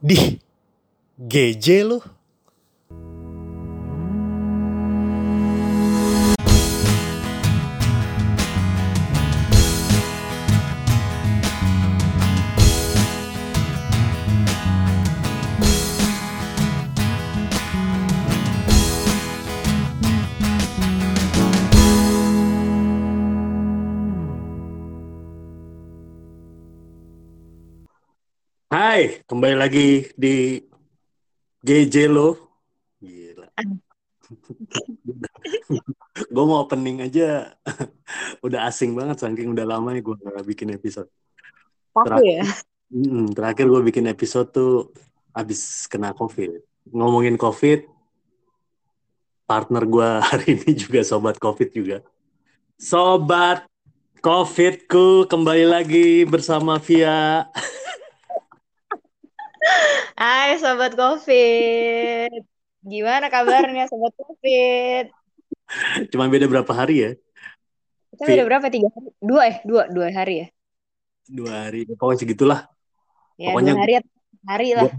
Di GJ lu. Hai, kembali lagi di GJ lo. Gila. gue mau opening aja udah asing banget saking udah lama ya gue gak bikin episode. Terakhir, ya? Mm, terakhir gue bikin episode tuh abis kena covid. Ngomongin covid, partner gue hari ini juga sobat covid juga. Sobat covidku kembali lagi bersama Via. Hai Sobat Covid. Gimana kabarnya Sobat Covid? Cuma beda berapa hari ya? Kita beda berapa? Tiga hari? Dua eh? Dua, dua hari ya? Dua hari. Pokoknya segitulah. Ya Pokoknya dua hari hari lah.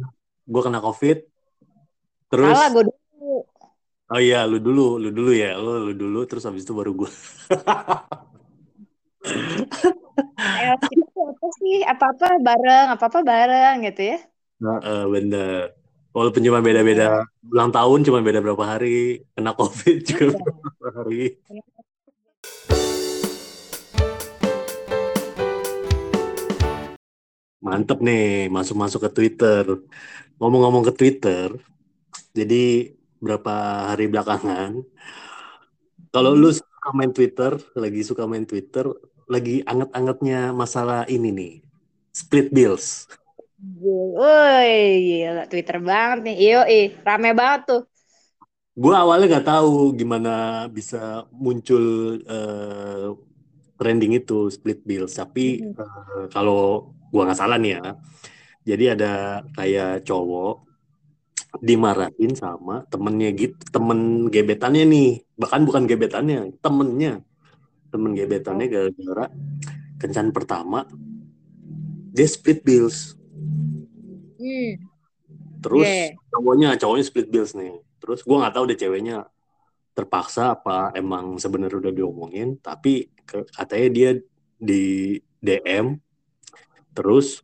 Gue kena covid. Terus Salah gue dulu. Oh iya, lu dulu, lu dulu ya, lu, lu dulu, terus habis itu baru gue. Eh, kita tuh apa sih? Apa-apa bareng, apa-apa bareng gitu ya? Nah, eh, bener. Walaupun cuma beda-beda ulang tahun, cuma beda berapa hari, kena covid juga Iya. berapa hari. Mantep nih, masuk-masuk ke Twitter. Ngomong-ngomong ke Twitter, jadi berapa hari belakangan, kalau lu suka main Twitter, lagi suka main Twitter, lagi anget-angetnya masalah ini nih, split bills. Woi, gila. Twitter banget nih. Iyo, ih, rame banget tuh. Gue awalnya nggak tahu gimana bisa muncul eh, trending itu split bills, tapi Hmm. eh, kalau gua nggak salah nih ya, jadi ada kayak cowok dimarahin sama temennya gitu, temen gebetannya nih, bahkan bukan gebetannya, temennya, temen gebetannya gara-gara kencan pertama dia split bills, Hmm. terus Yeah. cowoknya cowoknya split bills nih, terus gua nggak tahu deh ceweknya terpaksa apa emang sebenarnya udah diomongin tapi katanya dia di DM terus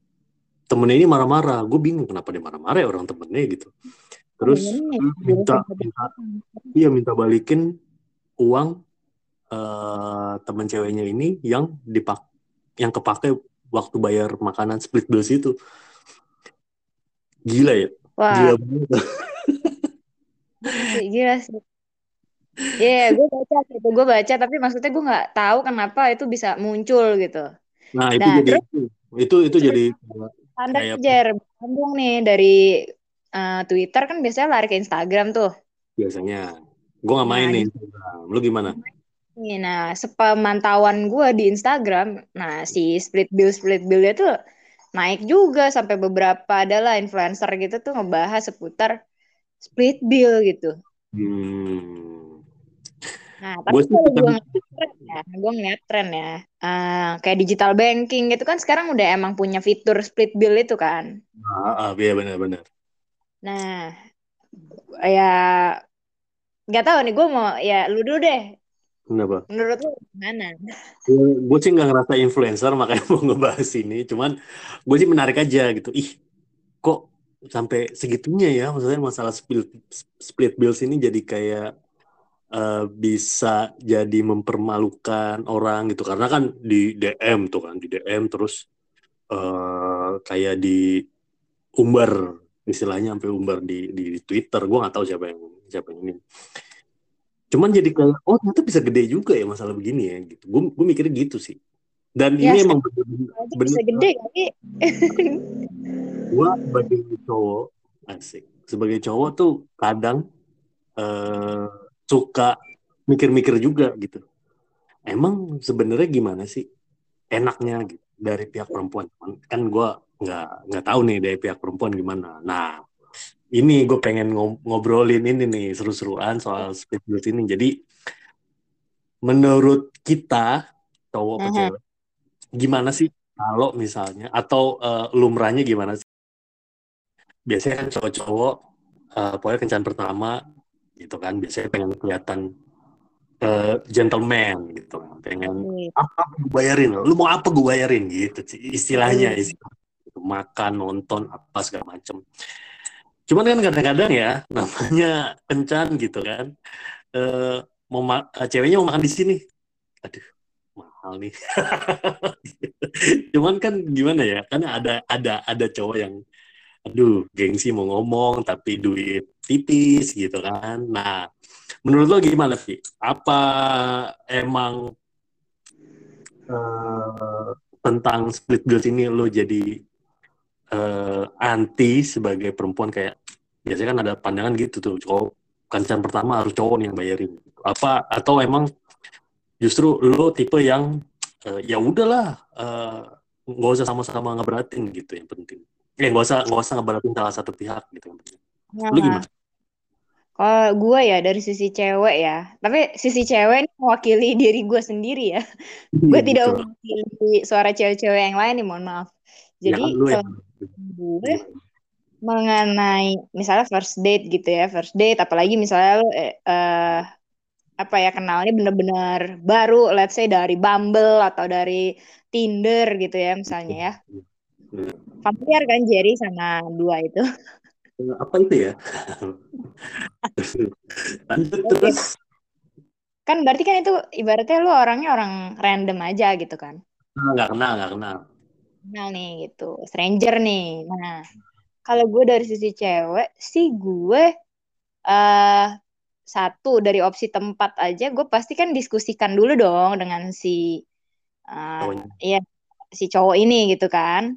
temennya ini marah-marah. Gue bingung kenapa dia marah-marah ya orang temennya gitu. Terus minta minta iya minta balikin uang eh, temen ceweknya ini yang dipak yang kepake waktu bayar makanan split bills itu gila ya? Wah, gila banget. Gila sih. Iya, gue baca gitu, gue baca, tapi maksudnya gue nggak tahu kenapa itu bisa muncul gitu. nah itu Nah, jadi terus? itu itu jadi standar Jer, sambung nih dari eh, Twitter kan biasanya lari ke Instagram tuh. biasanya. Gue nggak main Nah, nih di Instagram. Lu gimana? Nah sepemantauan gue di Instagram, nah si split bill split billnya tuh naik juga sampai beberapa adalah influencer gitu tuh ngebahas seputar split bill gitu. hmm. Nah, tapi kalau gue ngeliat tren ya, gue ngeliat tren ya, eh, kayak digital banking gitu kan sekarang udah emang punya fitur split bill itu kan. ah, ah, iya benar-benar Nah, ya nggak tahu nih gue mau ya lu dulu deh. Kenapa? Menurut lu gimana? gue sih nggak ngerasa influencer makanya mau ngebahas ini. Cuman gue sih menarik aja gitu. Ih kok sampai segitunya ya? Maksudnya masalah split split bills ini jadi kayak eh, bisa jadi mempermalukan orang gitu. Karena kan di DM tuh kan di DM terus eh, kayak di umbar istilahnya sampai umbar di di Twitter. Gue nggak tahu siapa yang siapa yang ini cuman jadi kayak oh ternyata bisa gede juga ya masalah begini ya gitu. Gue gue mikirnya gitu sih. Dan Ya ini emang bener bener bisa gede kali. gue sebagai cowok asik. Sebagai cowok tuh kadang eh, suka mikir-mikir juga gitu. Emang sebenarnya gimana sih enaknya gitu dari pihak perempuan? Kan gue nggak nggak tahu nih dari pihak perempuan gimana. Nah ini gue pengen ngob- ngobrolin ini nih seru-seruan soal bills ini. Jadi menurut kita cowok Aha. cewek gimana sih kalau misalnya atau eh, lumrahnya gimana sih? Biasanya kan cowok-cowok uh, pokoknya kencan pertama gitu kan biasanya pengen kelihatan uh, gentleman gitu kan. Pengen apa gue bayarin? Lu mau apa gue bayarin? Gitu istilahnya hmm. istilah gitu. makan nonton apa segala macem cuman kan kadang-kadang ya namanya kencan gitu kan uh, mau uh, ceweknya mau makan di sini. Aduh mahal nih. Cuman kan gimana ya kan ada ada ada cowok yang aduh gengsi mau ngomong tapi duit tipis gitu kan. Nah menurut lo gimana sih? Apa emang uh, tentang split bills ini lo jadi uh, anti sebagai perempuan kayak biasanya kan ada pandangan gitu tuh cowok kencan pertama harus cowok nih yang bayarin apa atau emang justru lo tipe yang uh, ya udahlah nggak uh, usah sama-sama ngeberatin gitu yang penting Ya nggak usah nggak usah ngebaratin salah satu pihak gitu. Nah, Lu gimana? Kalau gue ya dari sisi cewek ya, tapi sisi cewek ini mewakili diri gue sendiri ya. Hmm, gue tidak mewakili suara cewek-cewek yang lain nih, mohon maaf. Ya, Jadi ya, kalau gue mengenai misalnya first date gitu ya, first date, apalagi misalnya lo eh, uh, apa ya kenalnya bener-bener baru, let's say dari Bumble atau dari Tinder gitu ya misalnya ya. Familiar kan Jerry sama dua itu? Apa itu ya? Lanjut terus. Kan berarti kan itu ibaratnya lu orangnya orang random aja gitu kan? Nggak kenal, nggak kenal. Kenal nih gitu, stranger nih. Nah, kalau gue dari sisi cewek sih gue uh, satu dari opsi tempat aja gue pasti kan diskusikan dulu dong dengan si uh, ya si cowok ini gitu kan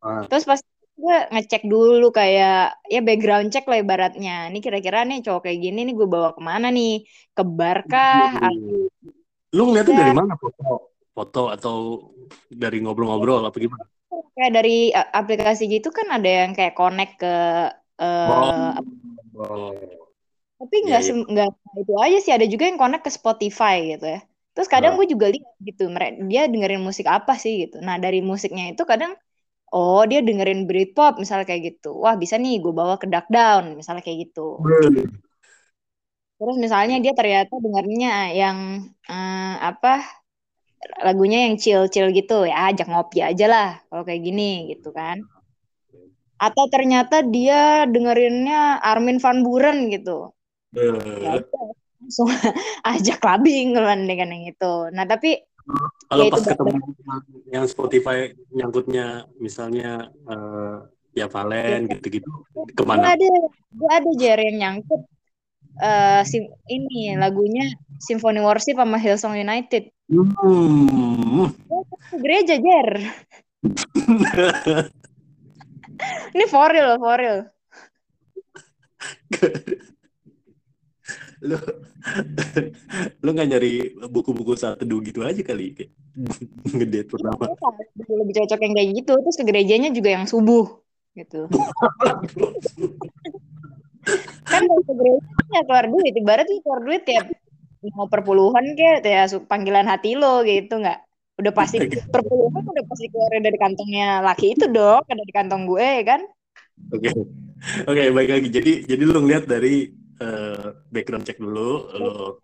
Ah. Terus pas gue ngecek dulu kayak ya background check lah ibaratnya. Ini kira-kira nih cowok kayak gini nih gue bawa ke mana nih? Ke bar kah? Lu ngeliatnya ya. dari mana foto? Foto atau dari ngobrol-ngobrol apa gimana? Kayak dari aplikasi gitu kan ada yang kayak connect ke uh, oh. oh. Tapi iya, nggak yeah, yeah. nggak itu aja sih ada juga yang connect ke Spotify gitu ya. Terus kadang oh. gue juga lihat gitu, dia dengerin musik apa sih gitu. Nah dari musiknya itu kadang oh dia dengerin Britpop misalnya kayak gitu wah bisa nih gue bawa ke Dark Down misalnya kayak gitu terus misalnya dia ternyata dengarnya yang uh, apa lagunya yang chill-chill gitu ya ajak ngopi aja lah kalau kayak gini gitu kan. Atau ternyata dia dengerinnya Armin van Buren gitu. Ya langsung ajak clubbing kan dengan yang itu. Nah tapi kalau ya pas ketemu yang Spotify nyangkutnya misalnya uh, ya Valen ya. gitu-gitu ke mana? Gue ada, gue ada jar yang nyangkut uh, sim ini lagunya Symphony Worship sama Hillsong United. Hmm. Gereja jar. ini for real, for real. lu lu nggak nyari buku-buku saat teduh gitu aja kali ngedate pertama lebih cocok yang kayak gitu terus ke gerejanya juga yang subuh gitu kan ke gereja keluar duit. Ibarat lu keluar duit ya mau perpuluhan kayak ya panggilan hati lo gitu nggak? Udah pasti perpuluhan udah pasti keluar dari kantongnya laki itu dong dari kantong gue kan? Oke. Okay. oke okay, baik lagi. Jadi jadi lu ngeliat dari uh, background check dulu lo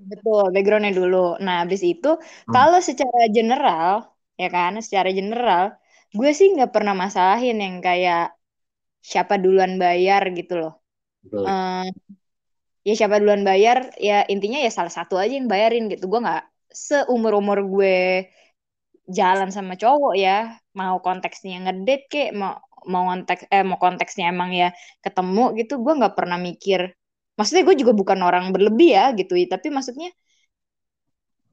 betul backgroundnya dulu. Nah habis itu hmm. kalau secara general ya kan secara general gue sih nggak pernah masalahin yang kayak siapa duluan bayar gitu loh uh, ya siapa duluan bayar ya intinya ya salah satu aja yang bayarin gitu. Gue nggak seumur umur gue jalan sama cowok ya mau konteksnya ngedate kek mau mau konteks eh mau konteksnya emang ya ketemu gitu gue nggak pernah mikir. Maksudnya gue juga bukan orang berlebih ya gitu tapi maksudnya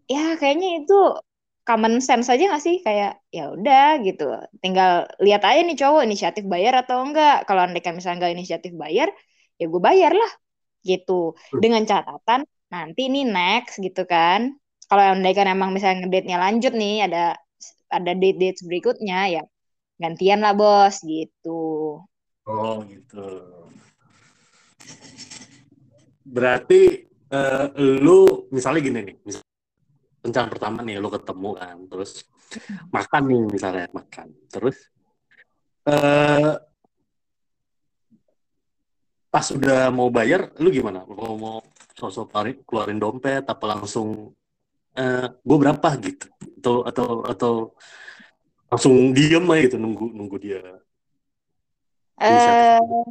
ya kayaknya itu common sense aja gak sih? Kayak ya udah gitu tinggal lihat aja nih cowok inisiatif bayar atau enggak kalau andaikan misalnya enggak inisiatif bayar ya gue bayar lah gitu. Dengan catatan nanti ini next gitu kan. Kalau andaikan emang misalnya ngedate-nya lanjut nih ada ada date-date berikutnya ya gantian lah bos gitu. Oh gitu. Berarti uh, lu misalnya gini nih, misal kencan pertama nih lu ketemu kan, terus makan nih misalnya makan, terus uh, pas udah mau bayar, lu gimana? Mau mau sosok keluarin dompet apa langsung eh gue berapa gitu? Atau atau atau langsung diem aja gitu nunggu nunggu dia uh,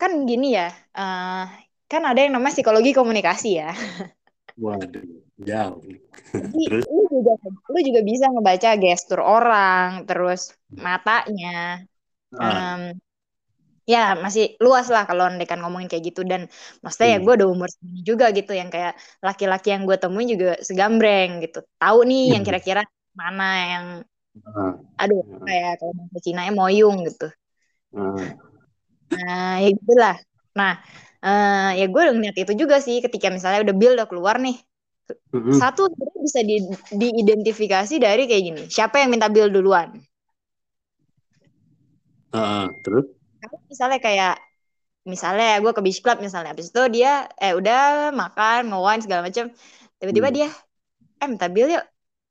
kan gini ya uh, kan ada yang namanya psikologi komunikasi ya. Waduh jauh Jadi, terus? lu juga lu juga bisa ngebaca gestur orang terus matanya um, ya masih luas lah kalau andekan ngomongin kayak gitu dan maksudnya ya hmm. ya gue udah umur segini juga gitu yang kayak laki-laki yang gue temuin juga segambreng gitu tahu nih hmm. yang kira-kira mana yang uh. aduh uh. kayak kalau bahasa Cina ya moyung gitu uh. nah ya gitulah nah uh, ya gue ngeliat itu juga sih ketika misalnya udah bill udah keluar nih uh-huh. satu bisa di, diidentifikasi dari kayak gini siapa yang minta bill duluan uh, terus misalnya kayak misalnya ya gue ke beach club misalnya habis itu dia eh udah makan ngewine segala macam tiba-tiba hmm. dia eh minta bill yuk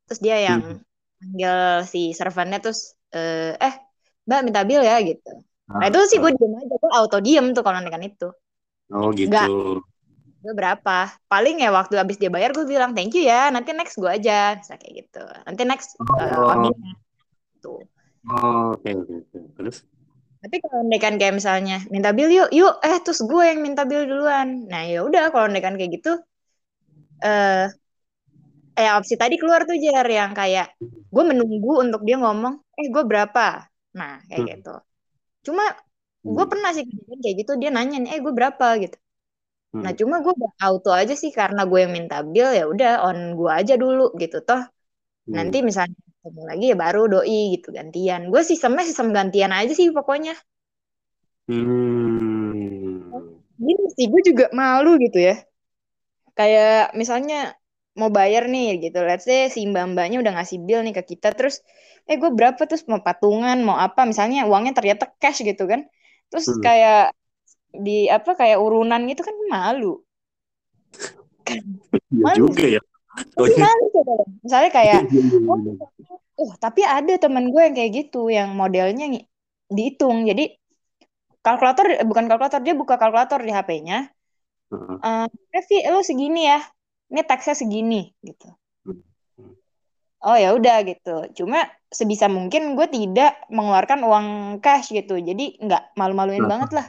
terus dia yang hmm. manggil si servannya terus eh, eh mbak minta bill ya gitu nah itu sih gue ah. diem aja gue auto diem tuh kalau dengan itu oh gitu Nggak, gue berapa paling ya waktu habis dia bayar gue bilang thank you ya nanti next gue aja bisa kayak gitu nanti next eh, oh. uh, tuh oh, oke okay, okay. terus tapi kalau ndekan kayak misalnya minta bill yuk, yuk, eh terus gue yang minta bill duluan. Nah ya udah kalau ndekan kayak gitu, eh, eh opsi tadi keluar tuh jar yang kayak gue menunggu untuk dia ngomong, eh gue berapa. Nah kayak hmm. gitu. Cuma gue hmm. pernah sih kejadian kayak gitu dia nanya nih, eh gue berapa gitu. Hmm. Nah cuma gue auto aja sih karena gue yang minta bill ya udah on gue aja dulu gitu toh. Hmm. Nanti misalnya ketemu lagi ya baru doi gitu gantian. Gue sistemnya sistem gantian aja sih pokoknya. Hmm. gini sih gue juga malu gitu ya. Kayak misalnya mau bayar nih gitu let's say si mbak mbaknya udah ngasih bill nih ke kita terus eh gue berapa? Terus mau patungan mau apa? Misalnya uangnya ternyata cash gitu kan. Terus hmm. kayak di apa kayak urunan gitu kan malu. Ya malu juga ya malu coba misalnya kayak oh, oh tapi ada temen gue yang kayak gitu yang modelnya dihitung. Jadi kalkulator bukan kalkulator dia buka kalkulator di HP-nya uh, Revi lo segini ya. Ini taxnya segini gitu. Oh ya udah gitu. Cuma sebisa mungkin gue tidak mengeluarkan uang cash gitu. Jadi nggak malu-maluin banget lah.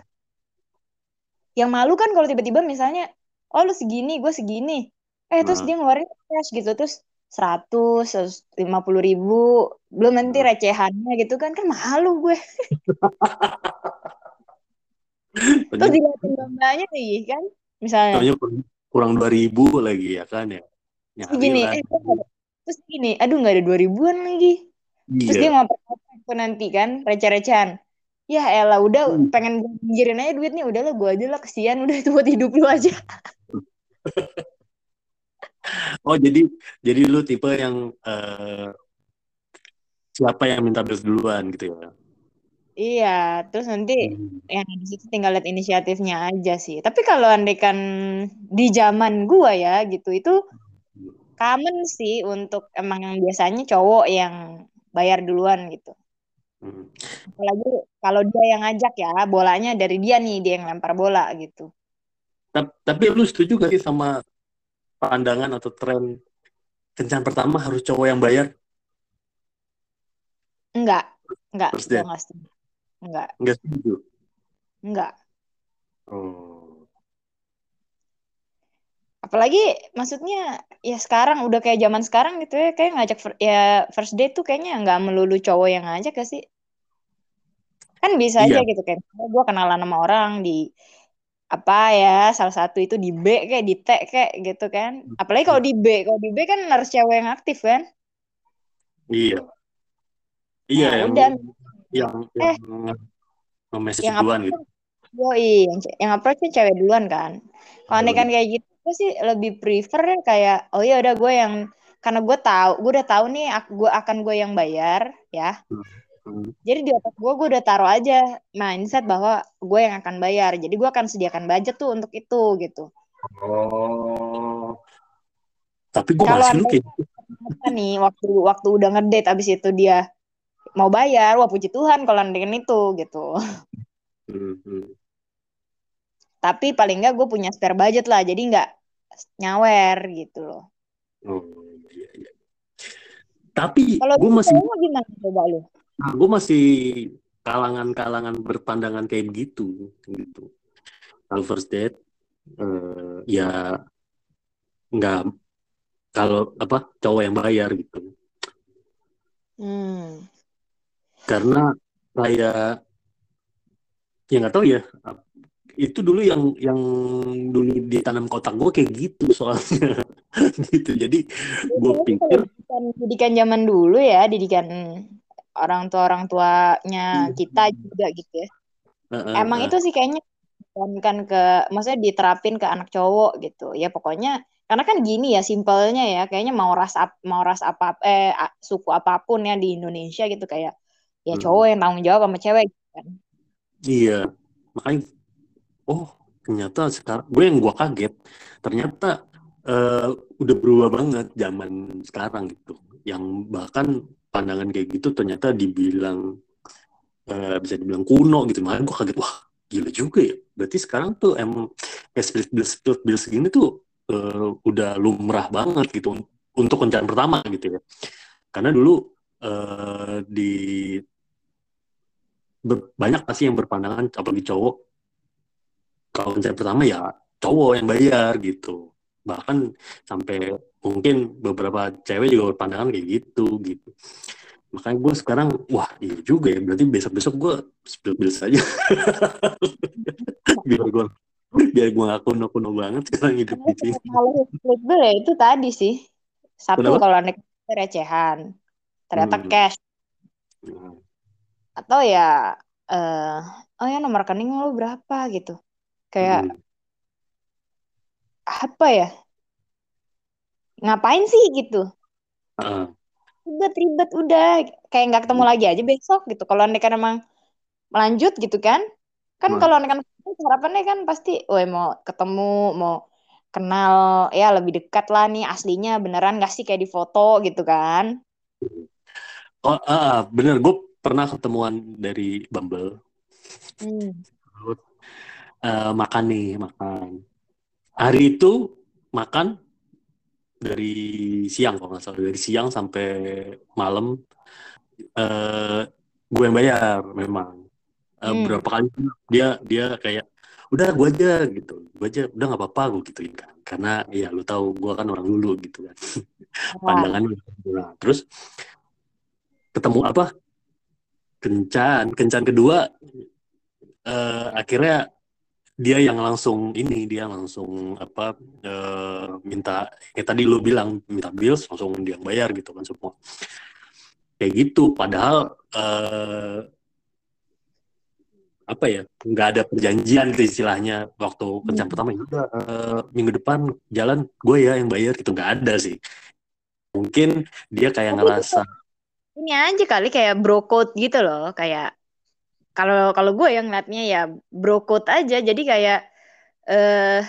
Yang malu kan kalau tiba-tiba misalnya oh lu segini gue segini eh terus dia ngeluarin cash gitu terus seratus, lima puluh ribu, belum nanti recehannya gitu kan, kan malu gue. Terus dilihatin bambanya nih kan, misalnya. kurang dua ribu lagi ya kan ya. Nyari gini, eh, terus gini, aduh nggak ada dua ribuan lagi. Iya. Terus dia ngoper aku nanti kan, receh-recehan. Ya elah udah hmm. pengen girin aja duit nih, udah lah gue aja lah kesian udah itu buat hidup lu aja. oh jadi jadi lu tipe yang uh, siapa yang minta bill duluan gitu ya? Iya, terus nanti hmm. yang di situ tinggal lihat inisiatifnya aja sih. Tapi kalau andekan di zaman gua ya gitu, itu common sih untuk emang yang biasanya cowok yang bayar duluan gitu. Hmm. Apalagi kalau dia yang ngajak ya, bolanya dari dia nih, dia yang lempar bola gitu. Tapi lu setuju gak sih sama pandangan atau tren kencan pertama harus cowok yang bayar? Enggak, enggak, enggak setuju. Enggak. Enggak setuju. Enggak. Oh. Apalagi maksudnya ya sekarang udah kayak zaman sekarang gitu ya kayak ngajak ya first date tuh kayaknya nggak melulu cowok yang ngajak ya sih. Kan bisa iya. aja gitu kayak gue kenalan sama orang di apa ya salah satu itu di B kayak di T kayak gitu kan. Apalagi kalau di B kalau di B kan harus cewek yang aktif kan? Iya. Iya nah, yang, udah. yang eh, yang message yang duluan gitu. Yoi, yang, yang approach kan cewek duluan kan. Kalau oh, kan kayak gitu gue sih lebih prefer kayak oh ya udah gue yang karena gue tahu gue udah tahu nih gue akan gue yang bayar ya. Hmm Hmm. Jadi di otak gue, gue udah taruh aja mindset bahwa gue yang akan bayar. Jadi gue akan sediakan budget tuh untuk itu gitu. Oh. Tapi gue masih kayak nih waktu waktu udah ngedate abis itu dia mau bayar, wah puji Tuhan kalau dengan itu gitu. Hmm, tapi paling nggak gue punya spare budget lah jadi nggak nyawer gitu loh Oh, iya, iya. Tapi kalau gue masih, gimana coba lu gue masih kalangan-kalangan berpandangan kayak begitu, gitu. Kalau first date, eh, ya nggak kalau apa cowok yang bayar gitu. hmm. Karena kayak ya nggak tahu ya. Itu dulu yang yang dulu ditanam kotak gue kayak gitu soalnya gitu. Jadi gue pikir didikan, didikan zaman dulu ya didikan orang tua orang tuanya kita juga gitu ya. Eh, eh, emang itu sih kayaknya kan ke maksudnya diterapin ke anak cowok gitu. Ya pokoknya karena kan gini ya simpelnya ya kayaknya mau ras ap- mau ras apa eh suku apa pun ya di Indonesia gitu kayak ya hmm. cowok yang tanggung jawab sama cewek gitu kan. Iya, makanya oh ternyata sekarang gue yang gue kaget ternyata eh, udah berubah banget zaman sekarang gitu. Yang bahkan pandangan kayak gitu ternyata dibilang eh, bisa dibilang kuno gitu. Makanya gue kaget wah gila juga ya. Berarti sekarang tuh emang kayak split bill split bill segini tuh eh, udah lumrah banget gitu untuk kencan pertama gitu ya. Karena dulu eh, di banyak pasti yang berpandangan apalagi cowok kalau kencan pertama ya cowok yang bayar gitu bahkan sampai mungkin beberapa cewek juga berpandangan kayak gitu gitu makanya gue sekarang wah iya juga ya berarti besok besok gue spill bill saja biar gue biar gue gak kuno kuno banget sekarang hidup di sini kalau split bill ya itu tadi sih satu Kenapa? kalau naik recehan ternyata Hmm. cash Hmm. atau ya eh oh ya nomor rekening lu berapa gitu kayak Hmm. apa ya ngapain sih gitu? Ribet-ribet udah kayak nggak ketemu lagi aja besok gitu. Kalau anda kan emang melanjut gitu kan kan Hmm. kalau anda kan harapannya kan pasti oh mau ketemu mau kenal ya lebih dekat lah nih aslinya beneran gak sih kayak di foto gitu kan. Oh ah, bener. Gue pernah ketemuan dari Bumble. Hmm. Eh, makan nih makan. Hari itu makan dari siang kalau nggak salah. Dari siang sampai malam. Eh gue yang bayar memang. Eh, Hmm. berapa kali dia dia kayak udah gue aja gitu. Gue aja udah nggak apa-apa gue gituin kan. Karena ya lu tahu gue kan orang dulu gitu kan. Pandangan nah, terus ketemu apa? Kencan kencan kedua eh, akhirnya dia yang langsung ini dia langsung apa eh, minta ya tadi lu bilang minta bills langsung dia bayar gitu kan semua. Kayak gitu padahal eh, apa ya nggak ada perjanjian gitu istilahnya waktu kencan Hmm. pertama. Ya udah eh, minggu depan jalan gue ya yang bayar gitu nggak ada sih. Mungkin dia kayak itu ngerasa ini aja kali kayak bro code gitu loh kayak kalau kalau gue yang ngeliatnya ya bro code aja. Jadi kayak eh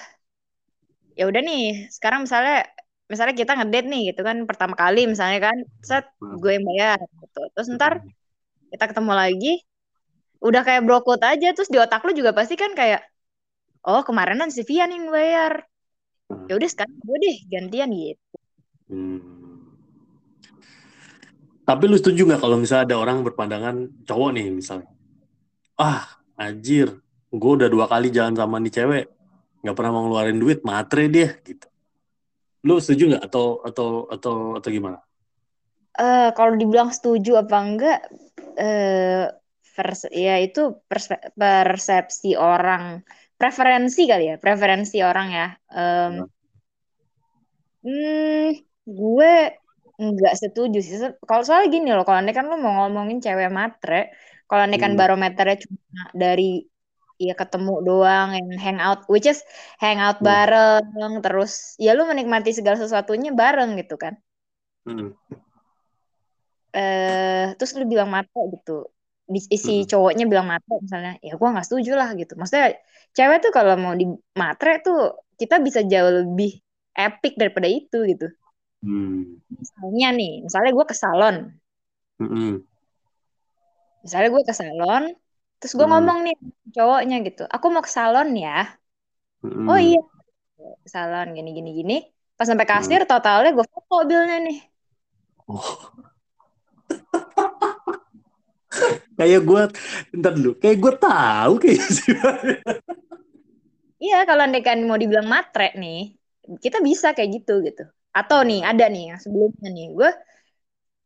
ya udah nih sekarang misalnya misalnya kita ngedate nih gitu kan pertama kali misalnya kan set gue yang bayar gitu. Terus ntar kita ketemu lagi udah kayak bro code aja. Terus di otak lu juga pasti kan kayak oh kemarinan si Vian yang bayar. Ya udah sekarang gue deh gantian gitu. Hmm. Tapi lu setuju nggak kalau misalnya ada orang berpandangan cowok nih misalnya, ah anjir, gue udah dua kali jalan sama nih cewek, nggak pernah mau ngeluarin duit, matre dia gitu. Lu setuju nggak atau atau atau atau gimana? eh kalau dibilang setuju apa enggak eh vers- ya itu persepsi orang preferensi kali ya preferensi orang ya Ya. hmm, gue nggak setuju sih kalau soalnya gini loh kalau andai kan lu mau ngomongin cewek matre kalau andai kan Hmm. barometernya cuma dari ya ketemu doang yang hangout which is hangout Hmm. bareng terus ya lu menikmati segala sesuatunya bareng gitu kan Hmm. eh terus lu bilang mata gitu di si Hmm. cowoknya bilang matre misalnya ya gua nggak setuju lah gitu maksudnya cewek tuh kalau mau di matre tuh kita bisa jauh lebih epic daripada itu gitu Hmm. misalnya nih misalnya gue ke salon Hmm. Misalnya gue ke salon terus gue Hmm. ngomong nih cowoknya gitu aku mau ke salon ya oh Mm. iya salon gini gini gini pas sampai Hmm. kasir totalnya gue foto bilnya nih Oh. kayak gue, ntar dulu, kayak gue tahu kayak sih. iya kalau andekan mau dibilang matre nih kita bisa kayak gitu gitu atau nih ada nih yang sebelumnya nih gue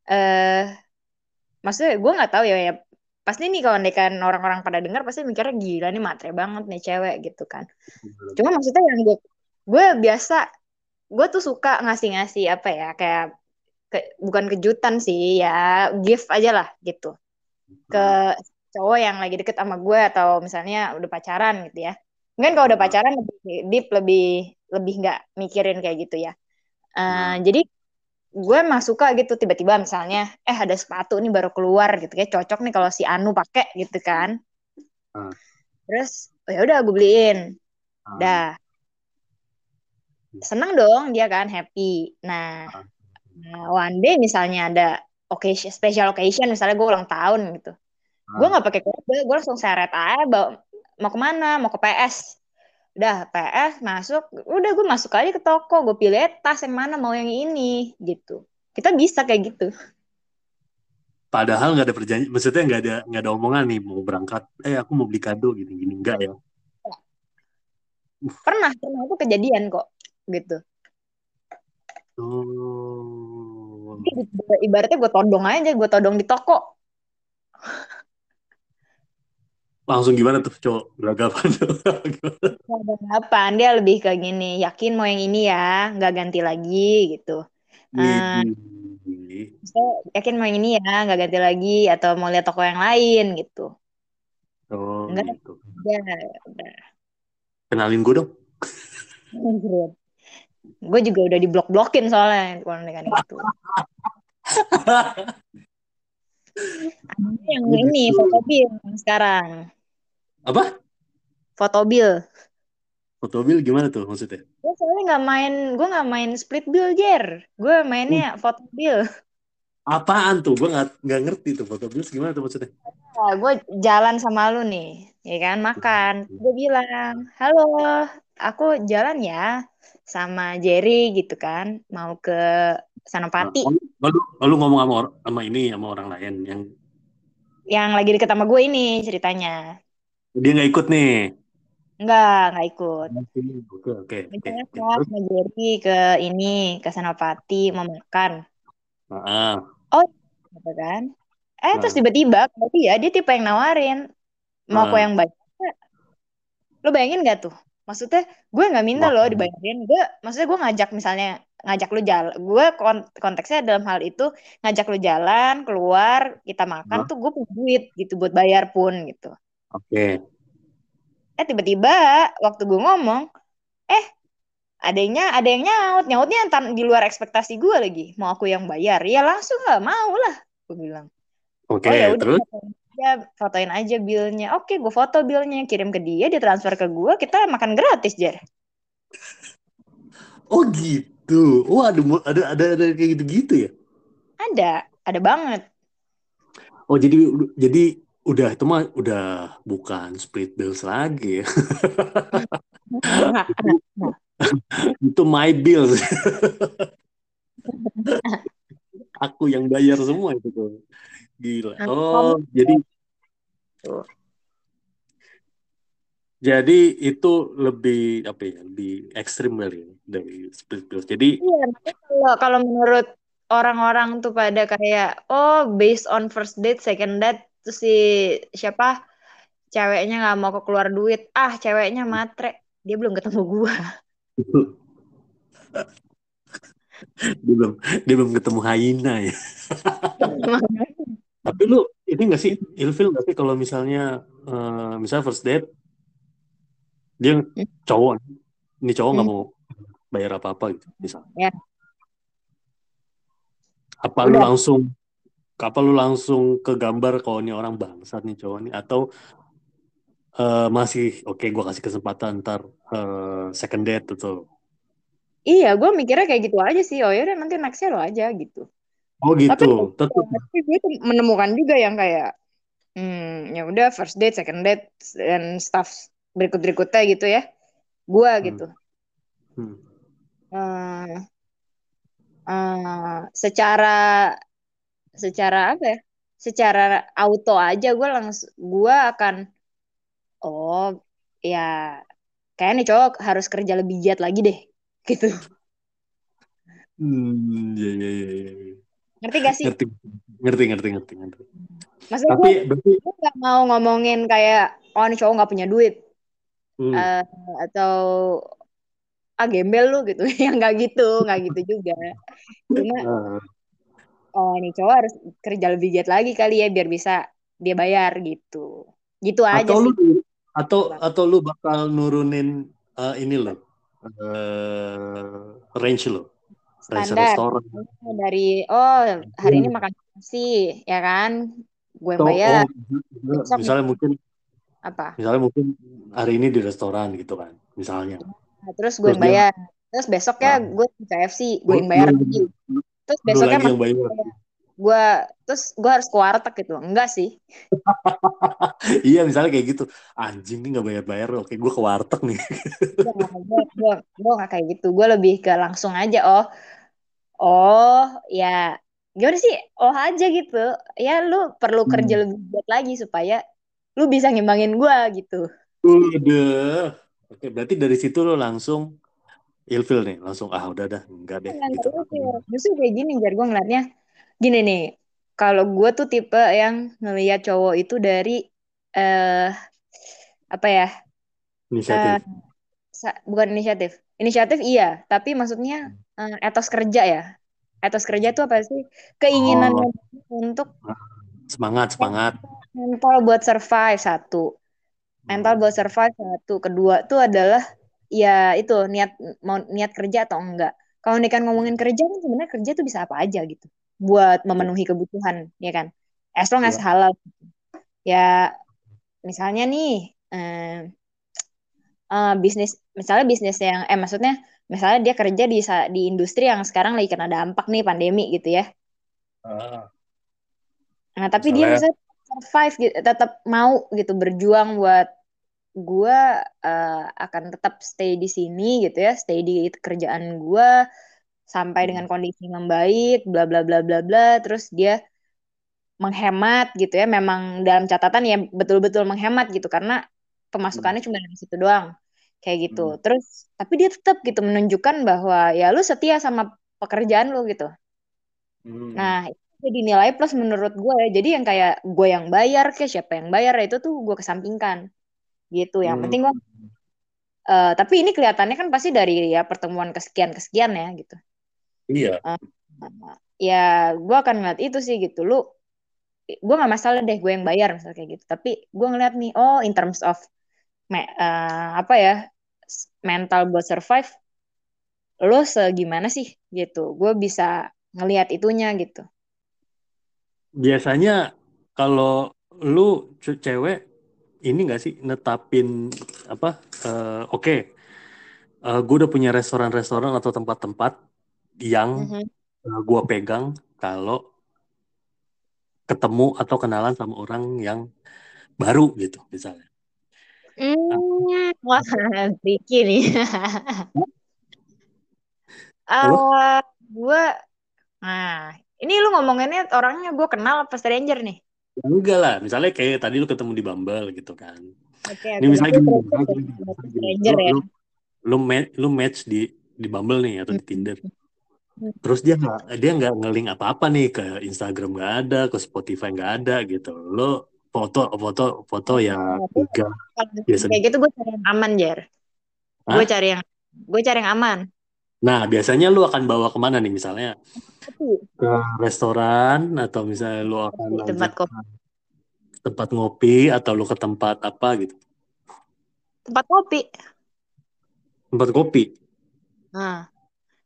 eh maksudnya gue nggak tahu ya ya. Pasti nih kalau andekan orang-orang pada dengar pasti mikirnya gila nih matre banget nih cewek gitu kan. Cuma maksudnya yang gue gue biasa gue tuh suka ngasih-ngasih apa ya kayak ke- bukan kejutan sih ya gift aja lah gitu. Ke cowok yang lagi deket sama gue atau misalnya udah pacaran gitu ya. Mungkin kalau udah Hmm. pacaran lebih deep lebih lebih nggak mikirin kayak gitu ya. Eh, Hmm. jadi gue mah suka gitu tiba-tiba misalnya eh ada sepatu nih baru keluar gitu kayak cocok nih kalau si Anu pakai gitu kan Hmm. terus oh ya udah gue beliin Ah. dah seneng dong dia kan happy nah Ah. Nah, one day misalnya ada occasion, special occasion, misalnya gue ulang tahun gitu. Gue Ah. nggak pakai kode, gue langsung seret aja, bawa, mau ke mana, mau ke PS. Udah, PS masuk, udah gue masuk aja ke toko, gue pilih tas yang mana, mau yang ini, gitu. Kita bisa kayak gitu. Padahal nggak ada perjanjian, maksudnya nggak ada nggak ada omongan nih mau berangkat. Eh aku mau beli kado gini gini enggak ya? Pernah, pernah itu kejadian kok, gitu. Oh. Jadi, ibaratnya gue todong aja, gue todong di toko. Langsung gimana tuh cowok beragapan? Apaan, dia lebih ke gini, yakin mau yang ini ya, nggak ganti lagi, gitu. Eh, Widih. Saya yakin mau yang ini ya, nggak ganti lagi atau mau lihat toko yang lain gitu. Oh Enggak, gitu. udah, udah. Kenalin gue dong. Gue juga udah diblok-blokin soalnya kalau dengan itu. Yang ini foto bill yang sekarang. Apa? Foto bill. Foto mobil gimana tuh maksudnya? Gue soalnya nggak main, gue nggak main split bill Jer. Gue mainnya foto bill. Apaan tuh? Gue nggak nggak ngerti tuh foto mobil gimana tuh maksudnya? Nah, gue jalan sama lu nih, ya kan makan. Gue bilang, halo, aku jalan ya sama Jerry gitu kan, mau ke Sanopati. Oh, lu, oh, lu ngomong sama, sama ini sama orang lain yang Yang lagi deket sama gue ini ceritanya. Dia nggak ikut nih. Enggak, enggak ikut. Oke oke Terus? sama Jerry ke ini, ke Sanopati mau makan. Ah, Gitu kan. Eh, terus Nah. tiba-tiba, berarti ya dia tipe yang nawarin. Mau aku Nah. yang bayar nggak? Lo bayangin gak tuh? Maksudnya gue nggak minta loh dibayarin. Gue, maksudnya gue ngajak misalnya, ngajak lu jalan. Gue kon- konteksnya dalam hal itu, ngajak lu jalan, keluar, kita makan Nah. tuh gue punya duit gitu buat bayar pun gitu. Oke. Eh tiba-tiba waktu gue ngomong, eh ada yang ny- ada yang nyaut, nyautnya di luar ekspektasi gue lagi. Mau aku yang bayar, ya langsung lah mau lah. Gue bilang. Oke, Oh ya terus? fotoin aja, fotoin aja billnya. Oke, gue foto billnya, kirim ke dia, dia transfer ke gue, kita makan gratis Jer. Oh gitu. Oh ada ada ada, ada kayak gitu-gitu ya? Ada, ada banget. Oh jadi jadi udah itu mah udah bukan split bills lagi ya. Nah, nah, itu my bills. Aku yang bayar semua itu tuh. Gila. Nah, Oh, jadi jadi itu lebih apa ya? Lebih ekstrim kali ya, dari split bills. Jadi Iya, kalau menurut orang-orang tuh pada kayak, oh based on first date, second date, terus si siapa ceweknya nggak mau keluar duit, ah ceweknya matre, dia belum ketemu gua. dia belum dia belum ketemu hyena ya. Tapi lu ini nggak sih ilfil nggak sih kalau misalnya eh, misalnya first date dia cowok ini cowok nggak Hmm. mau bayar apa apa gitu misalnya. Ya. Apa lu langsung apa lu langsung ke gambar kalau ini orang bangsat nih cowok nih atau eh, masih oke gua kasih kesempatan ntar eh, second date atau Iya, gue mikirnya kayak gitu aja sih. Oh ya udah nanti nextnya lo aja gitu. oh gitu Tapi tetap tapi gue menemukan juga yang kayak hmm ya udah first date, second date dan stuff berikut berikutnya gitu ya. gue Hmm. gitu Hmm. Eh, eh, secara secara apa ya? Secara auto aja gue langsung gue akan oh ya kayak nih cowok harus kerja lebih giat lagi deh gitu. Hmm, ya, ya, ya, ya. ngerti gak sih? Ngerti, ngerti, ngerti, ngerti, ngerti. maksudnya Tapi gue berarti, gue gak mau ngomongin kayak oh ini cowok nggak punya duit. Hmm, eh, atau ah gembel lu gitu. Ya nggak gitu nggak gitu juga. Cuma eh, oh ini cowok harus kerja lebih giat lagi kali ya biar bisa dia bayar gitu. Gitu aja atau lu, sih. atau Bang. atau lu bakal nurunin eh, ini lo, eh, range lo, range standar. restoran. dari oh hari ini makan nasi ya kan? Gue Atau, bayar. oh, besok misalnya mungkin, apa? misalnya mungkin hari ini di restoran gitu kan, misalnya. Nah, terus gue Terus yang dia, bayar. Terus besoknya ah, gue ke KFC gue lu, yang bayar lu, lagi. lu, terus lu besoknya lagi gue terus gue harus ke warteg gitu. Enggak sih. Iya, misalnya kayak gitu. Anjing nih nggak bayar-bayar, oke gue ke warteg nih. Gue gue nggak kayak gitu. Gue lebih ke langsung aja oh. Oh ya. Gimana sih? Oh aja gitu. Ya lu perlu kerja Hmm. lebih giat lagi supaya lu bisa ngimbangin gue gitu. Udah. Oke, berarti dari situ lo langsung ilfil nih, langsung ah udah dah, enggak deh Enggak, gitu. enggak ilfil. Justru kayak gini, jar gue ngeliatnya gini nih. Kalau gue tuh tipe yang ngeliat cowok itu dari eh apa ya? Inisiatif. sa- bukan inisiatif. Inisiatif iya, tapi maksudnya eh, etos kerja ya. Etos kerja tuh apa sih? Keinginannya Oh, untuk semangat, semangat. mental buat survive satu. Mental Hmm. buat survive satu. Kedua tuh adalah ya itu niat mau niat kerja atau enggak. Kalau nih kan ngomongin kerja kan sebenarnya kerja tuh bisa apa aja gitu. Buat memenuhi kebutuhan, ya kan? As long as Ya. halal. Ya misalnya nih eh, eh, bisnis misalnya bisnis yang eh maksudnya misalnya dia kerja di sa- di industri yang sekarang lagi kena dampak nih pandemi gitu ya. Ah, Nah, tapi dia misalnya, misalnya survive gitu, tetap mau gitu berjuang buat gue akan tetap stay di sini gitu ya, stay di kerjaan gue sampai hmm, dengan kondisi membaik, bla bla bla bla bla. Terus dia menghemat gitu ya, memang dalam catatan ya betul-betul menghemat gitu karena hmm, pemasukannya cuma dari situ doang, kayak gitu. hmm, Terus tapi dia tetap gitu menunjukkan bahwa ya lu setia sama pekerjaan lu gitu. hmm. Nah, itu jadi nilai plus menurut gue ya. Jadi yang kayak gue yang bayar, kayak siapa yang bayar itu tuh gue kesampingkan gitu. Yang Hmm. penting gue, eh, tapi ini kelihatannya kan pasti dari ya pertemuan kesekian kesekian ya gitu. Iya. Eh, ya gue akan ngeliat itu sih gitu. Lu, gue nggak masalah deh gue yang bayar misalnya kayak gitu. Tapi gue ngeliat nih, oh in terms of me- eh, apa ya mental buat survive, lo segimana sih gitu. Gue bisa ngelihat itunya gitu. Biasanya kalau lu ce- cewek ini nggak sih netapin apa? eh, Oke, eh, gue udah punya restoran-restoran atau tempat-tempat yang Mhm. eh, gue pegang kalau ketemu atau kenalan sama orang yang baru gitu misalnya. Hmm, wah, nih. Apa? Ah, gue, nah, ini lu ngomonginnya orangnya gue kenal apa stranger nih? Ya Enggak lah, misalnya kayak tadi lu ketemu di Bumble gitu kan. Oke, Ini oke, misalnya gini, stranger ya, Lu, lu, lu, ma- lu match di di Bumble nih atau di Tinder. Hmm. Terus dia nggak dia nggak nge-link apa-apa nih ke Instagram nggak ada, ke Spotify nggak ada gitu. Lo foto foto foto ya Nah, tiga biasanya. kayak gitu gue cari yang aman, Jer. Gue cari yang, gue cari yang aman. Nah biasanya lu akan bawa ke mana nih misalnya ke restoran atau misalnya lu akan tempat kopi, tempat ngopi atau lu ke tempat apa gitu tempat kopi. tempat kopi. Nah,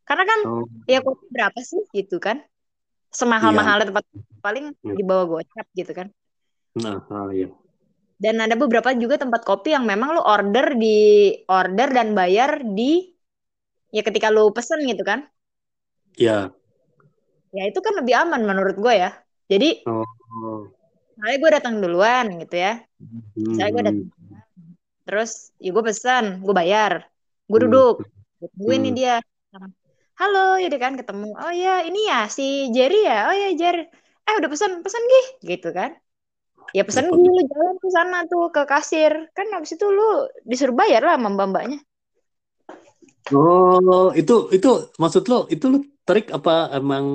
karena kan Oh ya kopi berapa sih gitu kan? iya, Semahal-mahalnya tempat paling Iya. di bawah gocap gitu kan. nah ah, iya. Dan ada beberapa juga tempat kopi yang memang lu order di order dan bayar di ya ketika lu pesen gitu kan. Ya. Ya itu kan lebih aman menurut gue ya. Jadi Oh, misalnya gue datang duluan gitu ya. Misalnya gue datang Hmm. terus ya gue pesan, gue bayar. gue Hmm. duduk gue tungguin nih Hmm. dia halo ya dia kan ketemu oh ya ini ya si Jerry ya oh ya Jerry eh udah pesan pesan gih gitu kan ya pesan gih lu jalan ke sana tuh ke kasir kan habis itu lu disuruh bayar lah sama mbak-mbaknya Oh, itu itu maksud lo itu lo trik apa emang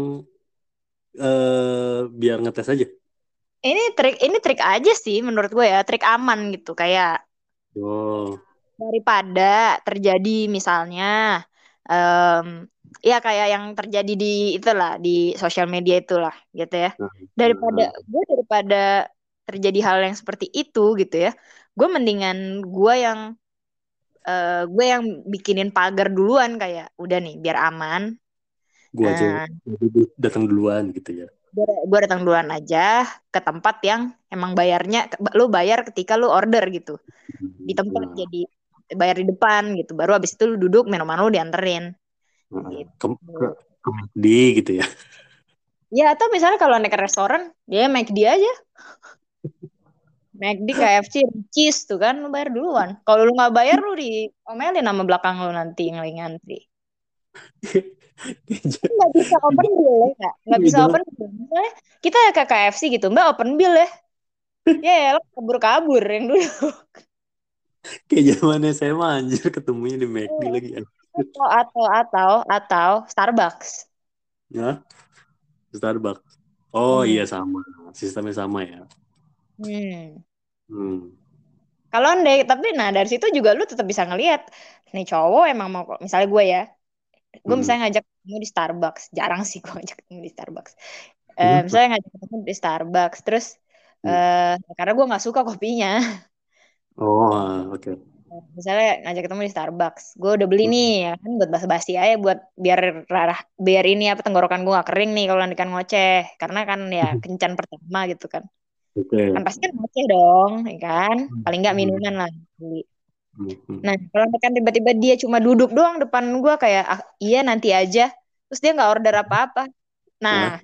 eh biar ngetes aja? ini trik ini trik aja sih menurut gue ya trik aman gitu kayak Oh, daripada terjadi misalnya em, ya kayak yang terjadi di itulah di sosial media itulah gitu ya. Nah, daripada gue daripada terjadi hal yang seperti itu gitu ya gue mendingan gue yang eh, gue yang bikinin pagar duluan kayak udah nih biar aman. Gua aja Eh, jadi datang duluan gitu ya. gue gue datang duluan aja ke tempat yang emang bayarnya lu bayar ketika lu order gitu. Di tempat Nah, jadi bayar di depan gitu. Baru abis itu lu duduk minuman lu dianterin. Nah, gitu. ke, ke, ke McD gitu ya. ya atau misalnya kalau naik ke restoran dia McD aja McD KFC cheese tuh kan lu bayar duluan kalau lu nggak bayar lu diomelin sama belakang lu nanti yang lagi ngantri nggak bisa open bill ya nggak nggak bisa Gitu. open bill misalnya kita ke KFC gitu mbak open bill ya ya ya kabur-kabur yang dulu Kayak zaman SMA anjir ketemunya di McD lagi. atau atau atau atau Starbucks Ya, Starbucks. Oh Hmm. iya sama, sistemnya sama ya. Hmm. Hmm. Kalau ndek, tapi nah dari situ juga lu tetap bisa ngelihat nih cowok emang mau misalnya gue ya, gue Hmm. misalnya ngajak ketemu di Starbucks, jarang sih gue ngajak ketemu di Starbucks. Eh, Kenapa? misalnya ngajak ketemu di Starbucks, terus Hmm. eh karena gue nggak suka kopinya, Oh, ah, oke. misalnya ngajak ketemu di Starbucks, gue udah beli Hmm. nih ya kan buat basa-basi aja buat biar rarah biar ini apa tenggorokan gue gak kering nih kalau nantikan ngoceh, karena kan ya kencan pertama gitu kan, Oke. kan pasti kan ngoceh dong, ya kan, paling nggak Hmm. minuman lah. Hmm, hmm. Nah, kalau kan tiba-tiba dia cuma duduk doang depan gue kayak "Ah, iya nanti aja, terus dia nggak order apa-apa. Nah,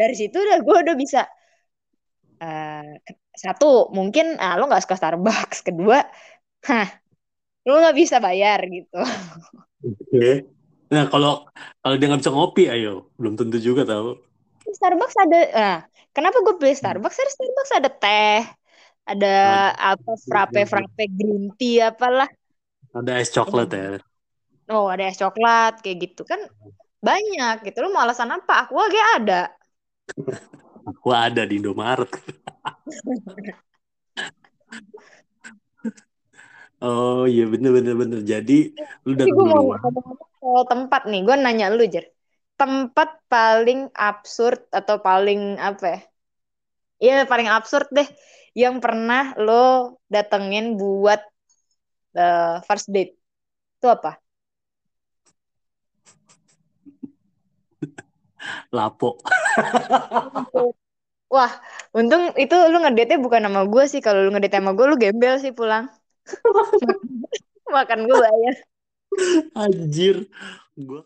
dari situ udah gue udah bisa eh, satu mungkin ah, lo nggak suka Starbucks, kedua, hah, lo nggak bisa bayar gitu. Oke. Nah, kalau kalau dia nggak bisa ngopi, ayo, belum tentu juga tahu. Starbucks ada, nah, kenapa gue beli Starbucks? Ada Starbucks ada teh, ada apa frappe frappe green tea apalah. Ada es coklat ya. Oh, ada es coklat kayak gitu kan banyak gitu. Lo mau alasan apa? Aku aja ada. Aku ada di Indomaret. Oh iya bener bener bener. Jadi lu gue mau ngomong soal tempat nih, gue nanya lu Jer. Tempat paling absurd atau paling apa ya? Iya paling absurd deh yang pernah lo datengin buat eh, first date. Itu apa? Lapo. Wah, untung itu lu ngedate-nya bukan sama gue sih. Kalau lu ngedate sama gue, lu gembel sih pulang. Makan gue bayar. Anjir. Gua